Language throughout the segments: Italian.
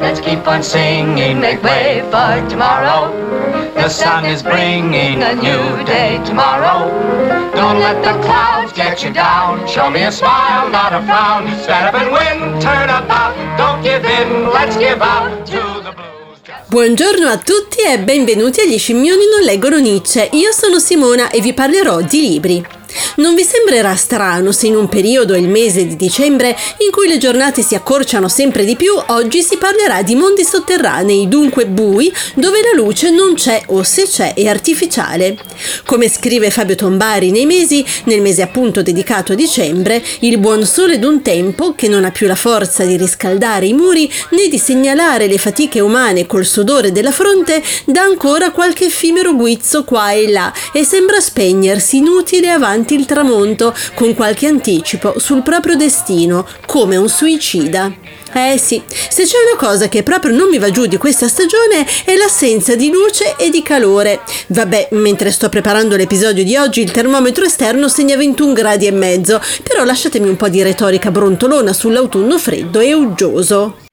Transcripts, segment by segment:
Let's keep on singing, make way for tomorrow. The sun is bringing a new day tomorrow. Don't let the clouds get you down. Show me a smile, not a frown. Stand up and win, turn about. Don't give in, let's give out to the blues. Buongiorno a tutti e benvenuti agli Scimmioni non leggono Nietzsche. Io sono Simona e vi parlerò di libri. Non vi sembrerà strano se in un periodo, il mese di dicembre, in cui le giornate si accorciano sempre di più, oggi si parlerà di mondi sotterranei, dunque bui, dove la luce non c'è o se c'è è artificiale. Come scrive Fabio Tombari nei mesi, nel mese appunto dedicato a dicembre, il buon sole d'un tempo, che non ha più la forza di riscaldare i muri né di segnalare le fatiche umane col sudore della fronte, dà ancora qualche effimero guizzo qua e là e sembra spegnersi inutile avanti il tramonto con qualche anticipo sul proprio destino, come un suicida. Eh sì, se c'è una cosa che proprio non mi va giù di questa stagione è l'assenza di luce e di calore. Vabbè, mentre sto preparando l'episodio di oggi il termometro esterno segna 21 gradi e mezzo, però lasciatemi un po' di retorica brontolona sull'autunno freddo e uggioso.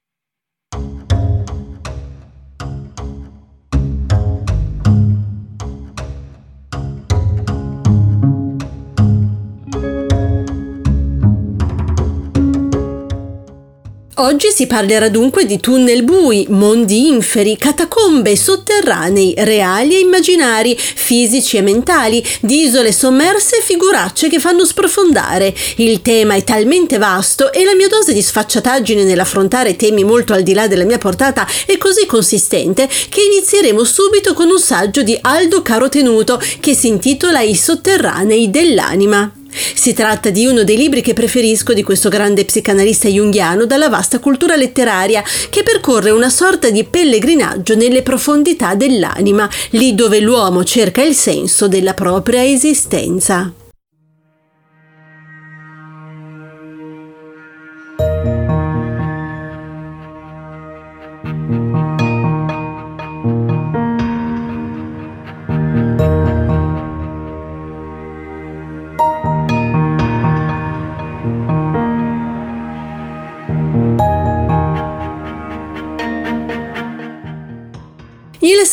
Oggi si parlerà dunque di tunnel bui, mondi inferi, catacombe sotterranei, reali e immaginari, fisici e mentali, di isole sommerse e figuracce che fanno sprofondare. Il tema è talmente vasto e la mia dose di sfacciataggine nell'affrontare temi molto al di là della mia portata è così consistente che inizieremo subito con un saggio di Aldo Carotenuto che si intitola I sotterranei dell'anima. Si tratta di uno dei libri che preferisco di questo grande psicanalista junghiano dalla vasta cultura letteraria che percorre una sorta di pellegrinaggio nelle profondità dell'anima, lì dove l'uomo cerca il senso della propria esistenza.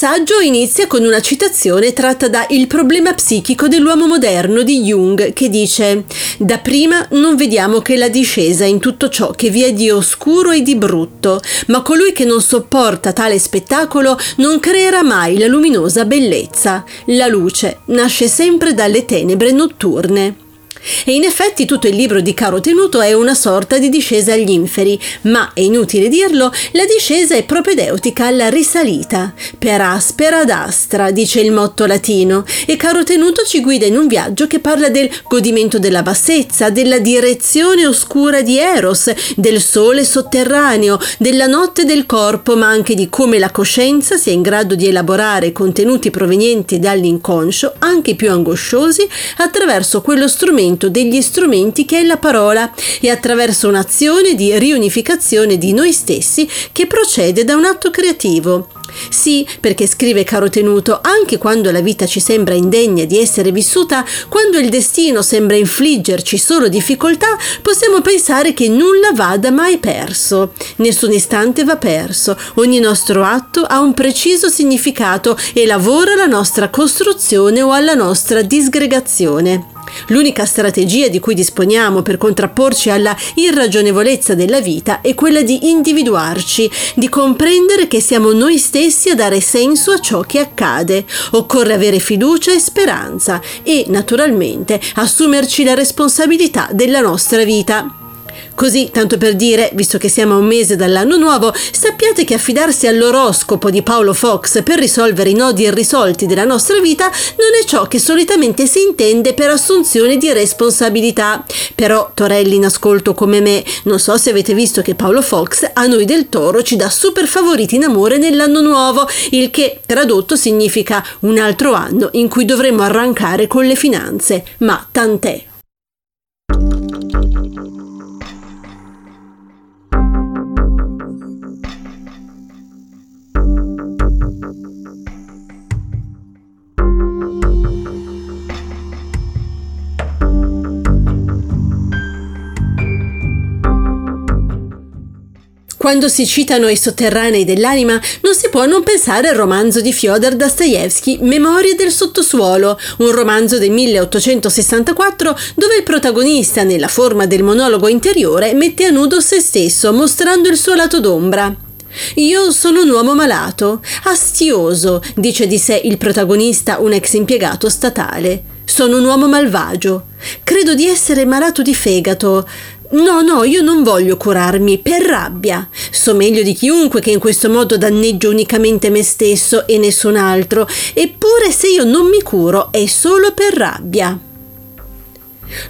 Il saggio inizia con una citazione tratta da Il problema psichico dell'uomo moderno di Jung che dice Dapprima non vediamo che la discesa in tutto ciò che vi è di oscuro e di brutto, ma colui che non sopporta tale spettacolo non creerà mai la luminosa bellezza. La luce nasce sempre dalle tenebre notturne. E in effetti tutto il libro di Caro Tenuto è una sorta di discesa agli inferi, ma è inutile dirlo, la discesa è propedeutica alla risalita. Per aspera ad astra, dice il motto latino, e Caro Tenuto ci guida in un viaggio che parla del godimento della bassezza, della direzione oscura di Eros, del sole sotterraneo, della notte del corpo, ma anche di come la coscienza sia in grado di elaborare contenuti provenienti dall'inconscio, anche più angosciosi, attraverso quello strumento degli strumenti che è la parola e attraverso un'azione di riunificazione di noi stessi che procede da un atto creativo. Sì, perché scrive Caro Tenuto, anche quando la vita ci sembra indegna di essere vissuta, quando il destino sembra infliggerci solo difficoltà, possiamo pensare che nulla vada mai perso. Nessun istante va perso, ogni nostro atto ha un preciso significato e lavora alla nostra costruzione o alla nostra disgregazione. L'unica strategia di cui disponiamo per contrapporci alla irragionevolezza della vita è quella di individuarci, di comprendere che siamo noi stessi a dare senso a ciò che accade. Occorre avere fiducia e speranza e, naturalmente, assumerci la responsabilità della nostra vita. Così, tanto per dire, visto che siamo a un mese dall'anno nuovo, sappiate che affidarsi all'oroscopo di Paolo Fox per risolvere i nodi irrisolti della nostra vita non è ciò che solitamente si intende per assunzione di responsabilità. Però, Torelli in ascolto come me, non so se avete visto che Paolo Fox a noi del Toro ci dà super favoriti in amore nell'anno nuovo, il che tradotto significa un altro anno in cui dovremo arrancare con le finanze. Ma tant'è. Quando si citano i sotterranei dell'anima, non si può non pensare al romanzo di Fyodor Dostoevsky Memorie del sottosuolo, un romanzo del 1864 dove il protagonista, nella forma del monologo interiore, mette a nudo se stesso, mostrando il suo lato d'ombra. Io sono un uomo malato, astioso, dice di sé il protagonista, un ex impiegato statale. Sono un uomo malvagio. Credo di essere malato di fegato. No, no, io non voglio curarmi per rabbia. So meglio di chiunque che in questo modo danneggio unicamente me stesso e nessun altro, eppure se io non mi curo è solo per rabbia.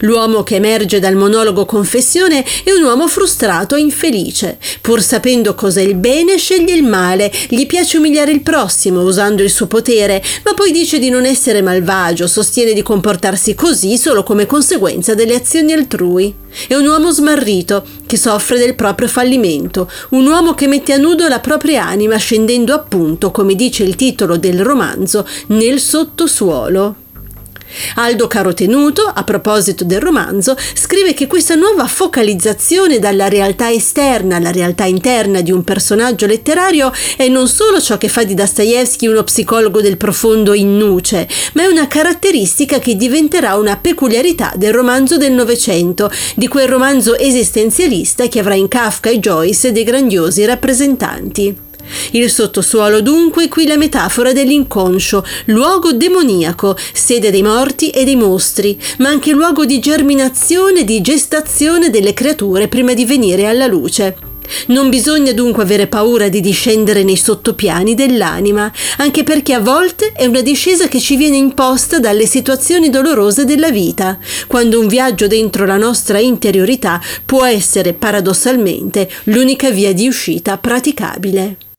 L'uomo che emerge dal monologo confessione è un uomo frustrato e infelice. Pur sapendo cos'è il bene, sceglie il male, gli piace umiliare il prossimo usando il suo potere, ma poi dice di non essere malvagio, sostiene di comportarsi così solo come conseguenza delle azioni altrui. È un uomo smarrito che soffre del proprio fallimento, un uomo che mette a nudo la propria anima scendendo appunto, come dice il titolo del romanzo, nel sottosuolo. Aldo Carotenuto, a proposito del romanzo, scrive che questa nuova focalizzazione dalla realtà esterna alla realtà interna di un personaggio letterario è non solo ciò che fa di Dostoevsky uno psicologo del profondo in nuce, ma è una caratteristica che diventerà una peculiarità del romanzo del Novecento, di quel romanzo esistenzialista che avrà in Kafka e Joyce dei grandiosi rappresentanti. Il sottosuolo dunque qui la metafora dell'inconscio, luogo demoniaco, sede dei morti e dei mostri, ma anche luogo di germinazione e di gestazione delle creature prima di venire alla luce. Non bisogna dunque avere paura di discendere nei sottopiani dell'anima, anche perché a volte è una discesa che ci viene imposta dalle situazioni dolorose della vita, quando un viaggio dentro la nostra interiorità può essere paradossalmente l'unica via di uscita praticabile.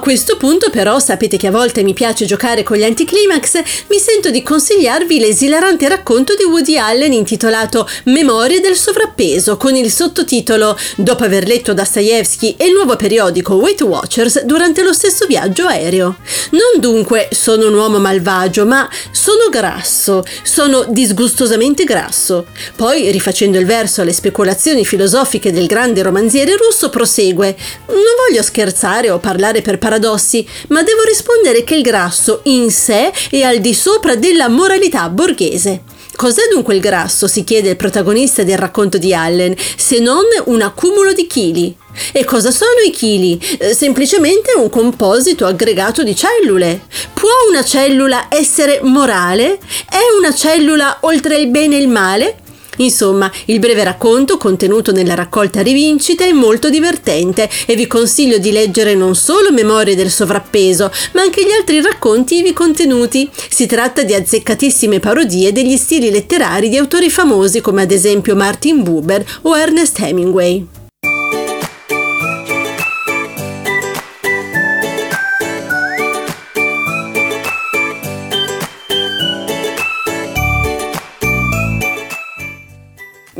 Questo punto però sapete che a volte mi piace giocare con gli anticlimax, mi sento di consigliarvi l'esilarante racconto di Woody Allen intitolato Memorie del sovrappeso con il sottotitolo Dopo aver letto Dostoevsky e il nuovo periodico Weight Watchers durante lo stesso viaggio aereo. Non dunque sono un uomo malvagio, ma sono grasso, sono disgustosamente grasso. Poi, rifacendo il verso alle speculazioni filosofiche del grande romanziere russo, prosegue: Non voglio scherzare o parlare per paradossi, ma devo rispondere che il grasso in sé è al di sopra della moralità borghese. Cos'è dunque il grasso? si chiede il protagonista del racconto di Allen, se non un accumulo di chili. E cosa sono i chili? Eh, semplicemente un composito aggregato di cellule. Può una cellula essere morale? È una cellula oltre il bene e il male? Insomma, il breve racconto contenuto nella raccolta Rivincita è molto divertente e vi consiglio di leggere non solo Memorie del sovrappeso, ma anche gli altri racconti ivi contenuti. Si tratta di azzeccatissime parodie degli stili letterari di autori famosi come ad esempio Martin Buber o Ernest Hemingway.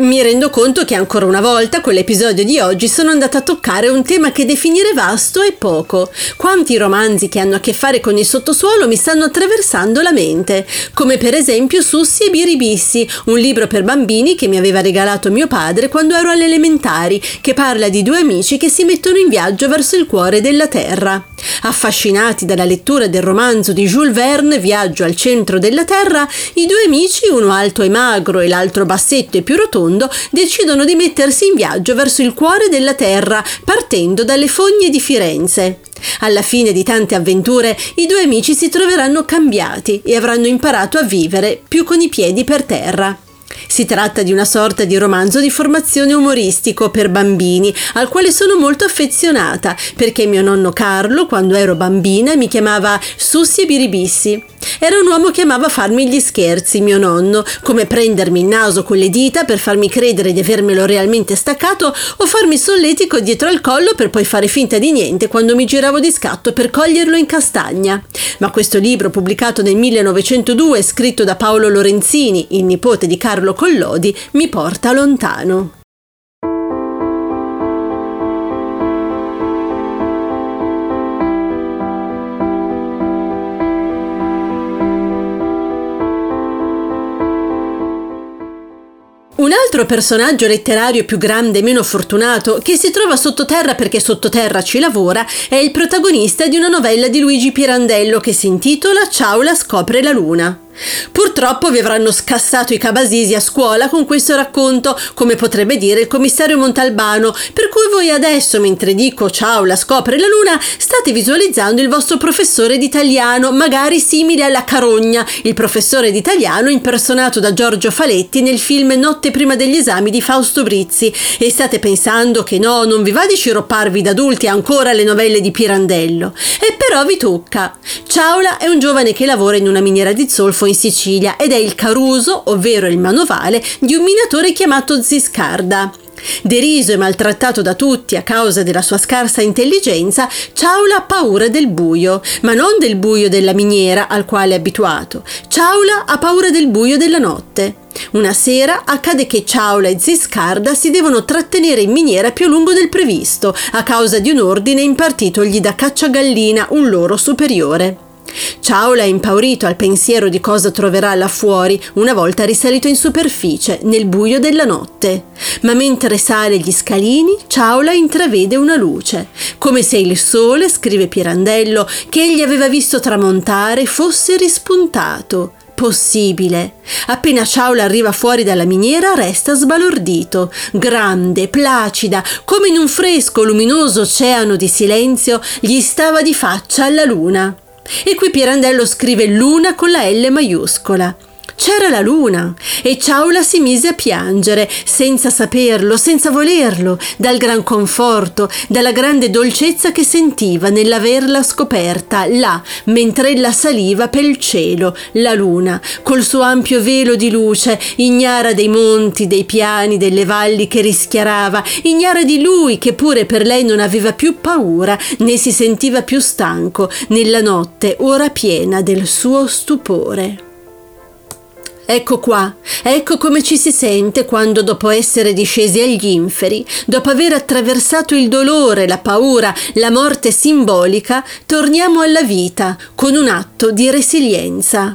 Mi rendo conto che ancora una volta con l'episodio di oggi sono andata a toccare un tema che definire vasto è poco. Quanti romanzi che hanno a che fare con il sottosuolo mi stanno attraversando la mente, come per esempio Sussi e Biribissi, un libro per bambini che mi aveva regalato mio padre quando ero alle elementari, che parla di due amici che si mettono in viaggio verso il cuore della terra. Affascinati dalla lettura del romanzo di Jules Verne, Viaggio al centro della Terra, i due amici, uno alto e magro e l'altro bassetto e più rotondo, decidono di mettersi in viaggio verso il cuore della Terra, partendo dalle fogne di Firenze. Alla fine di tante avventure, i due amici si troveranno cambiati e avranno imparato a vivere più con i piedi per terra. Si tratta di una sorta di romanzo di formazione umoristico per bambini, al quale sono molto affezionata, perché mio nonno Carlo, quando ero bambina, mi chiamava Sussi e Biribissi. Era un uomo che amava farmi gli scherzi, mio nonno, come prendermi il naso con le dita per farmi credere di avermelo realmente staccato o farmi solletico dietro al collo per poi fare finta di niente quando mi giravo di scatto per coglierlo in castagna. Ma questo libro, pubblicato nel 1902, scritto da Paolo Lorenzini, il nipote di Carlo Collodi, mi porta lontano. Un altro personaggio letterario più grande e meno fortunato, che si trova sottoterra perché sottoterra ci lavora, è il protagonista di una novella di Luigi Pirandello che si intitola Ciao la scopre la luna. Purtroppo vi avranno scassato i cabasisi a scuola con questo racconto, come potrebbe dire il commissario Montalbano, per cui voi adesso, mentre dico ciao la scopre la luna, state visualizzando il vostro professore d'italiano, magari simile alla Carogna, il professore d'italiano impersonato da Giorgio Faletti nel film Notte prima degli esami di Fausto Brizzi, e state pensando che no, non vi va di sciropparvi da adulti ancora le novelle di Pirandello. E però vi tocca. Ciaula è un giovane che lavora in una miniera di zolfo in Sicilia ed è il caruso, ovvero il manovale, di un minatore chiamato Ziscarda. Deriso e maltrattato da tutti a causa della sua scarsa intelligenza, Ciaula ha paura del buio, ma non del buio della miniera al quale è abituato. Ciaula ha paura del buio della notte. Una sera accade che Ciaula e Ziscarda si devono trattenere in miniera più a lungo del previsto, a causa di un ordine impartitogli da Cacciagallina, un loro superiore. Ciaula è impaurito al pensiero di cosa troverà là fuori una volta risalito in superficie, nel buio della notte. Ma mentre sale gli scalini, Ciaula intravede una luce, come se il sole, scrive Pirandello, che egli aveva visto tramontare, fosse rispuntato. Possibile. Appena Ciaula arriva fuori dalla miniera resta sbalordito, grande, placida, come in un fresco, luminoso oceano di silenzio, gli stava di faccia alla luna. E qui Pirandello scrive luna con la L maiuscola. C'era la luna e Ciaula si mise a piangere, senza saperlo, senza volerlo, dal gran conforto, dalla grande dolcezza che sentiva nell'averla scoperta là, mentre ella saliva per il cielo, la luna, col suo ampio velo di luce, ignara dei monti, dei piani, delle valli che rischiarava, ignara di lui che pure per lei non aveva più paura, né si sentiva più stanco, nella notte ora piena del suo stupore. Ecco qua, ecco come ci si sente quando dopo essere discesi agli inferi, dopo aver attraversato il dolore, la paura, la morte simbolica, torniamo alla vita con un atto di resilienza.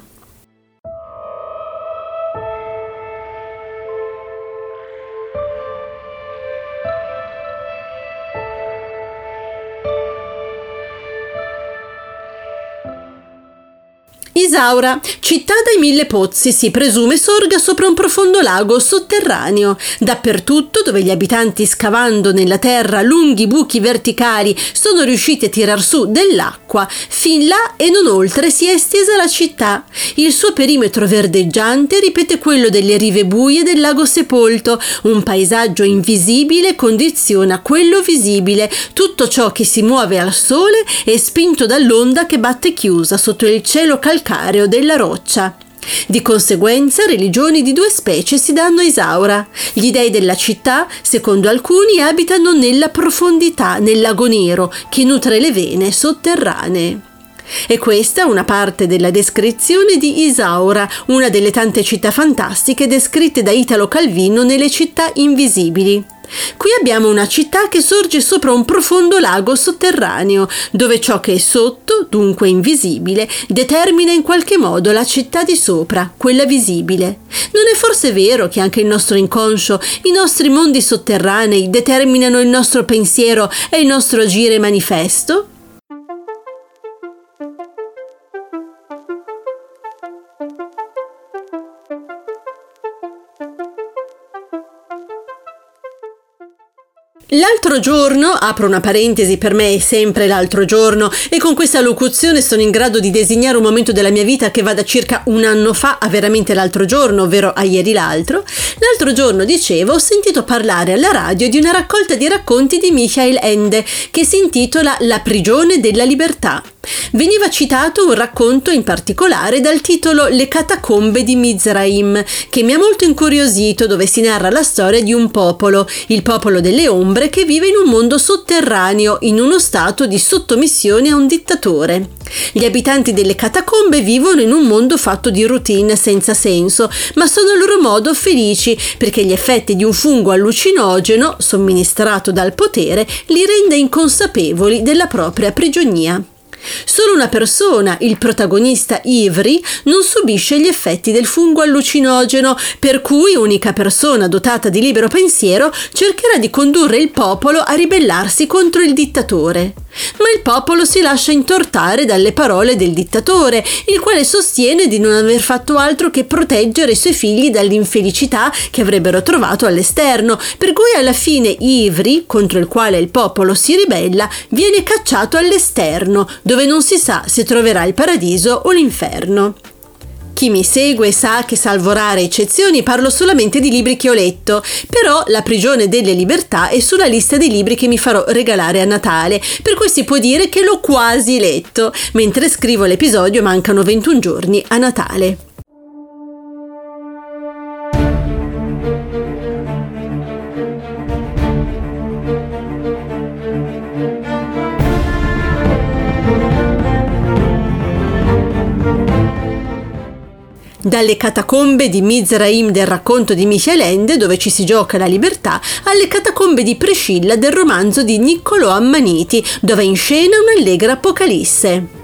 Isaura, città dai mille pozzi, si presume sorga sopra un profondo lago sotterraneo. Dappertutto, dove gli abitanti scavando nella terra lunghi buchi verticali sono riusciti a tirar su dell'acqua, fin là e non oltre si è estesa la città. Il suo perimetro verdeggiante ripete quello delle rive buie del lago sepolto. Un paesaggio invisibile condiziona quello visibile. Tutto ciò che si muove al sole è spinto dall'onda che batte chiusa sotto il cielo calcario calcareo della roccia. Di conseguenza, religioni di due specie si danno a Isaura. Gli dei della città, secondo alcuni, abitano nella profondità, nel lago nero, che nutre le vene sotterranee. E questa è una parte della descrizione di Isaura, una delle tante città fantastiche descritte da Italo Calvino nelle città invisibili. Qui abbiamo una città che sorge sopra un profondo lago sotterraneo, dove ciò che è sotto, dunque invisibile, determina in qualche modo la città di sopra, quella visibile. Non è forse vero che anche il nostro inconscio, i nostri mondi sotterranei determinano il nostro pensiero e il nostro agire manifesto? L'altro giorno, apro una parentesi, per me è sempre l'altro giorno e con questa locuzione sono in grado di designare un momento della mia vita che va da circa un anno fa a veramente l'altro giorno, ovvero a ieri l'altro. L'altro giorno, dicevo, ho sentito parlare alla radio di una raccolta di racconti di Michael Ende che si intitola La prigione della libertà. Veniva citato un racconto in particolare dal titolo Le catacombe di Mizraim, che mi ha molto incuriosito, dove si narra la storia di un popolo, il popolo delle ombre, che vive in un mondo sotterraneo, in uno stato di sottomissione a un dittatore. Gli abitanti delle catacombe vivono in un mondo fatto di routine senza senso, ma sono a loro modo felici perché gli effetti di un fungo allucinogeno, somministrato dal potere, li rende inconsapevoli della propria prigionia. Solo una persona, il protagonista Ivry, non subisce gli effetti del fungo allucinogeno, per cui unica persona dotata di libero pensiero cercherà di condurre il popolo a ribellarsi contro il dittatore. Ma il popolo si lascia intortare dalle parole del dittatore, il quale sostiene di non aver fatto altro che proteggere i suoi figli dall'infelicità che avrebbero trovato all'esterno, per cui alla fine Ivry, contro il quale il popolo si ribella, viene cacciato all'esterno, dove non si sa se troverà il paradiso o l'inferno. Chi mi segue sa che salvo rare eccezioni parlo solamente di libri che ho letto, però La prigione delle libertà è sulla lista dei libri che mi farò regalare a Natale, per cui si può dire che l'ho quasi letto. Mentre scrivo l'episodio mancano 21 giorni a Natale. Dalle catacombe di Mizraim del racconto di Michel Ende, dove ci si gioca la libertà, alle catacombe di Priscilla del romanzo di Niccolò Ammaniti, dove in scena un'allegra apocalisse.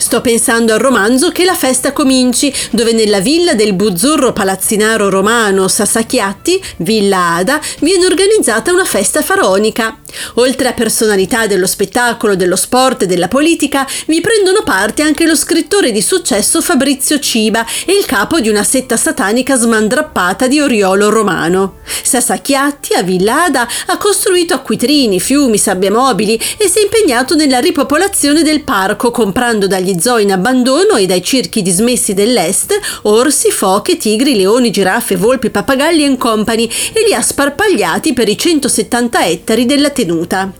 Sto pensando al romanzo Che la festa cominci, dove nella villa del buzzurro palazzinaro romano Sassacchiatti, Villa Ada, viene organizzata una festa faraonica. Oltre a personalità dello spettacolo, dello sport e della politica, vi prendono parte anche lo scrittore di successo Fabrizio Ciba e il capo di una setta satanica smandrappata di Oriolo Romano. Sassacchiatti a Villa Ada ha costruito acquitrini, fiumi, sabbie mobili e si è impegnato nella ripopolazione del parco comprando dagli zoo in abbandono e dai circhi dismessi dell'est orsi, foche, tigri, leoni, giraffe, volpi, pappagalli e company e li ha sparpagliati per i 170 ettari della tenuta.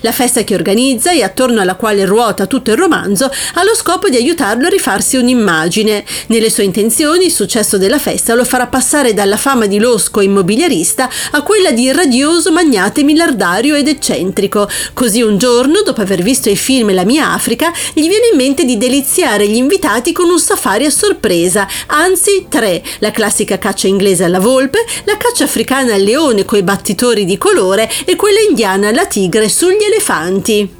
La festa che organizza e attorno alla quale ruota tutto il romanzo ha lo scopo di aiutarlo a rifarsi un'immagine. Nelle sue intenzioni il successo della festa lo farà passare dalla fama di losco immobiliarista a quella di radioso magnate miliardario ed eccentrico. Così un giorno, dopo aver visto il film La mia Africa, gli viene in mente di deliziare gli invitati con un safari a sorpresa, anzi tre, la classica caccia inglese alla volpe, la caccia africana al leone coi battitori di colore e quella indiana alla tigre sul sugli elefanti.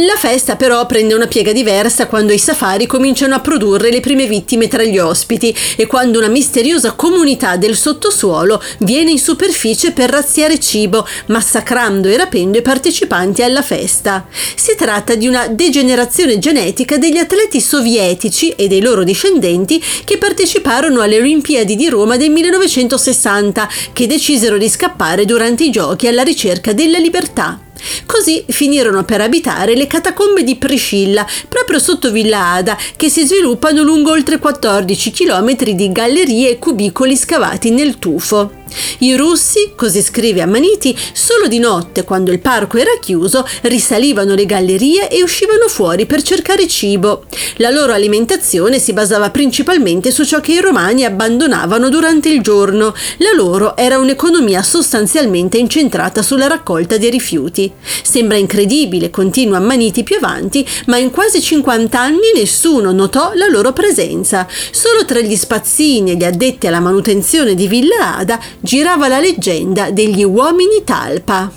La festa però prende una piega diversa quando i safari cominciano a produrre le prime vittime tra gli ospiti e quando una misteriosa comunità del sottosuolo viene in superficie per razziare cibo, massacrando e rapendo i partecipanti alla festa. Si tratta di una degenerazione genetica degli atleti sovietici e dei loro discendenti che parteciparono alle Olimpiadi di Roma del 1960, che decisero di scappare durante i giochi alla ricerca della libertà. Così finirono per abitare le catacombe di Priscilla, proprio sotto Villa Ada, che si sviluppano lungo oltre 14 km di gallerie e cubicoli scavati nel tufo. I russi, così scrive Ammaniti, solo di notte, quando il parco era chiuso, risalivano le gallerie e uscivano fuori per cercare cibo. La loro alimentazione si basava principalmente su ciò che i romani abbandonavano durante il giorno. La loro era un'economia sostanzialmente incentrata sulla raccolta dei rifiuti. Sembra incredibile, continua Ammaniti più avanti, ma in quasi 50 anni nessuno notò la loro presenza. Solo tra gli spazzini e gli addetti alla manutenzione di Villa Ada girava la leggenda degli uomini talpa.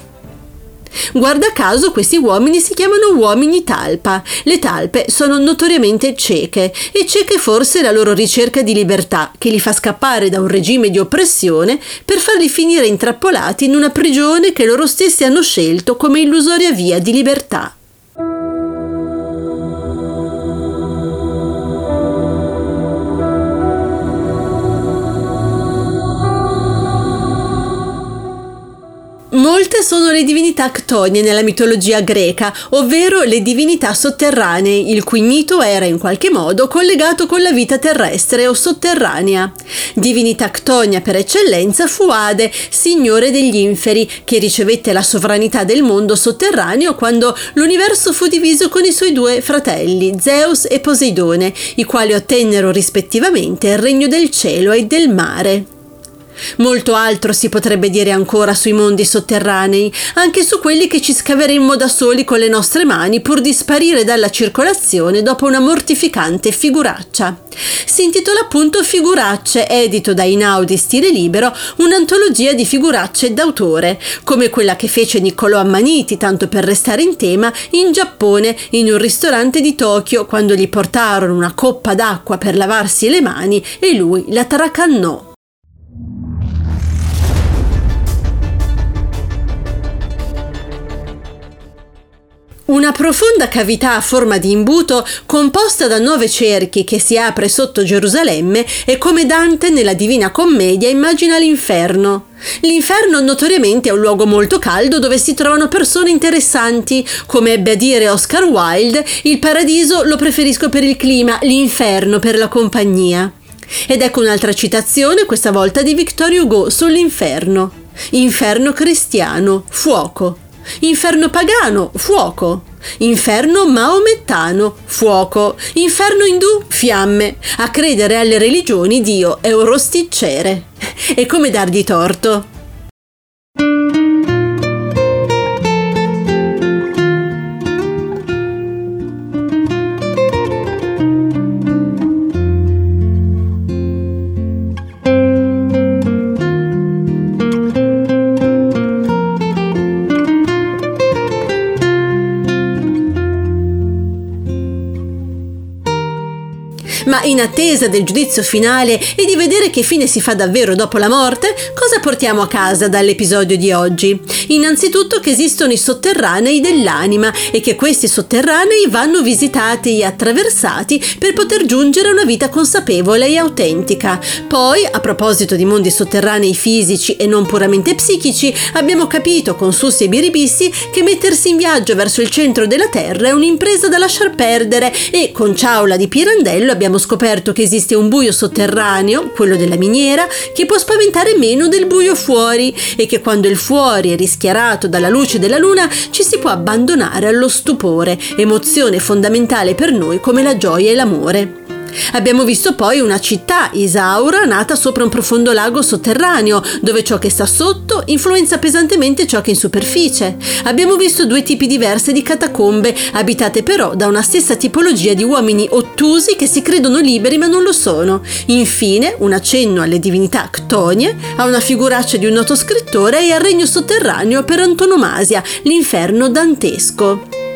Guarda caso questi uomini si chiamano uomini talpa. Le talpe sono notoriamente cieche e cieche forse la loro ricerca di libertà che li fa scappare da un regime di oppressione per farli finire intrappolati in una prigione che loro stessi hanno scelto come illusoria via di libertà. Molte sono le divinità ctonie nella mitologia greca, ovvero le divinità sotterranee, il cui mito era in qualche modo collegato con la vita terrestre o sotterranea. Divinità ctonia per eccellenza fu Ade, signore degli inferi, che ricevette la sovranità del mondo sotterraneo quando l'universo fu diviso con i suoi due fratelli, Zeus e Poseidone, i quali ottennero rispettivamente il regno del cielo e del mare. Molto altro si potrebbe dire ancora sui mondi sotterranei, anche su quelli che ci scaveremmo da soli con le nostre mani pur di sparire dalla circolazione dopo una mortificante figuraccia. Si intitola appunto Figuracce, edito da Inaudi Stile Libero, un'antologia di figuracce d'autore, come quella che fece Niccolò Ammaniti, tanto per restare in tema, in Giappone, in un ristorante di Tokyo, quando gli portarono una coppa d'acqua per lavarsi le mani e lui la tracannò. Una profonda cavità a forma di imbuto composta da nove cerchi che si apre sotto Gerusalemme e come Dante nella Divina Commedia immagina l'inferno. L'inferno notoriamente è un luogo molto caldo dove si trovano persone interessanti, come ebbe a dire Oscar Wilde, il paradiso lo preferisco per il clima, l'inferno per la compagnia. Ed ecco un'altra citazione, questa volta di Victor Hugo sull'inferno. Inferno cristiano, fuoco. Inferno pagano, fuoco. Inferno maomettano, fuoco. Inferno indù, fiamme. A credere alle religioni Dio è un rosticcere. E come dargli torto? In attesa del giudizio finale e di vedere che fine si fa davvero dopo la morte, cosa portiamo a casa dall'episodio di oggi? Innanzitutto che esistono i sotterranei dell'anima e che questi sotterranei vanno visitati e attraversati per poter giungere a una vita consapevole e autentica. Poi, a proposito di mondi sotterranei fisici e non puramente psichici, abbiamo capito con Sussi e Biribissi che mettersi in viaggio verso il centro della Terra è un'impresa da lasciar perdere e con Ciaula di Pirandello abbiamo scoperto che esiste un buio sotterraneo, quello della miniera, che può spaventare meno del buio fuori e che quando il fuori è rischiarato dalla luce della luna ci si può abbandonare allo stupore, emozione fondamentale per noi come la gioia e l'amore. Abbiamo visto poi una città, Isaura, nata sopra un profondo lago sotterraneo, dove ciò che sta sotto influenza pesantemente ciò che è in superficie. Abbiamo visto due tipi diversi di catacombe, abitate però da una stessa tipologia di uomini ottusi che si credono liberi ma non lo sono. Infine, un accenno alle divinità ctonie, a una figuraccia di un noto scrittore e al regno sotterraneo per antonomasia, l'inferno dantesco.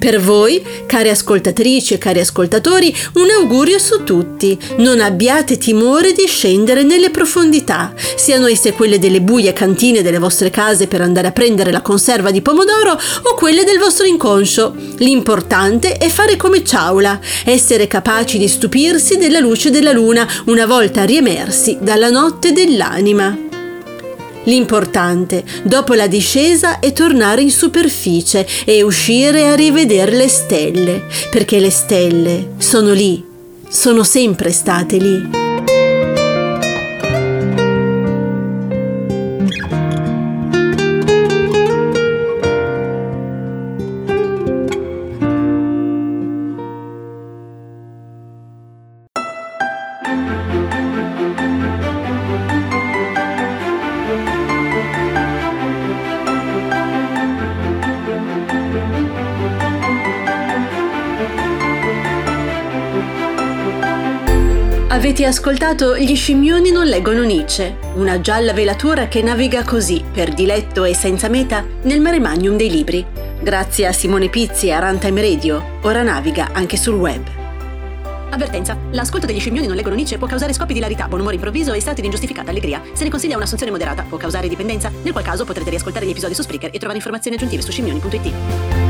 Per voi, cari ascoltatrici e cari ascoltatori, un augurio su tutti. Non abbiate timore di scendere nelle profondità, siano esse quelle delle buie cantine delle vostre case per andare a prendere la conserva di pomodoro o quelle del vostro inconscio. L'importante è fare come Ciaula, essere capaci di stupirsi della luce della luna una volta riemersi dalla notte dell'anima. L'importante, dopo la discesa, è tornare in superficie e uscire a rivedere le stelle, perché le stelle sono lì, sono sempre state lì. Avete ascoltato Gli scimmioni non leggono Nietzsche, una gialla velatura che naviga così, per diletto e senza meta, nel mare magnum dei libri. Grazie a Simone Pizzi e a Runtime Radio, ora naviga anche sul web. Avvertenza. L'ascolto degli scimmioni non leggono Nietzsche può causare scoppi di hilarità, buon umore improvviso e stati di ingiustificata allegria. Se ne consiglia un'assunzione moderata, può causare dipendenza, nel qual caso potrete riascoltare gli episodi su Spreaker e trovare informazioni aggiuntive su scimmioni.it.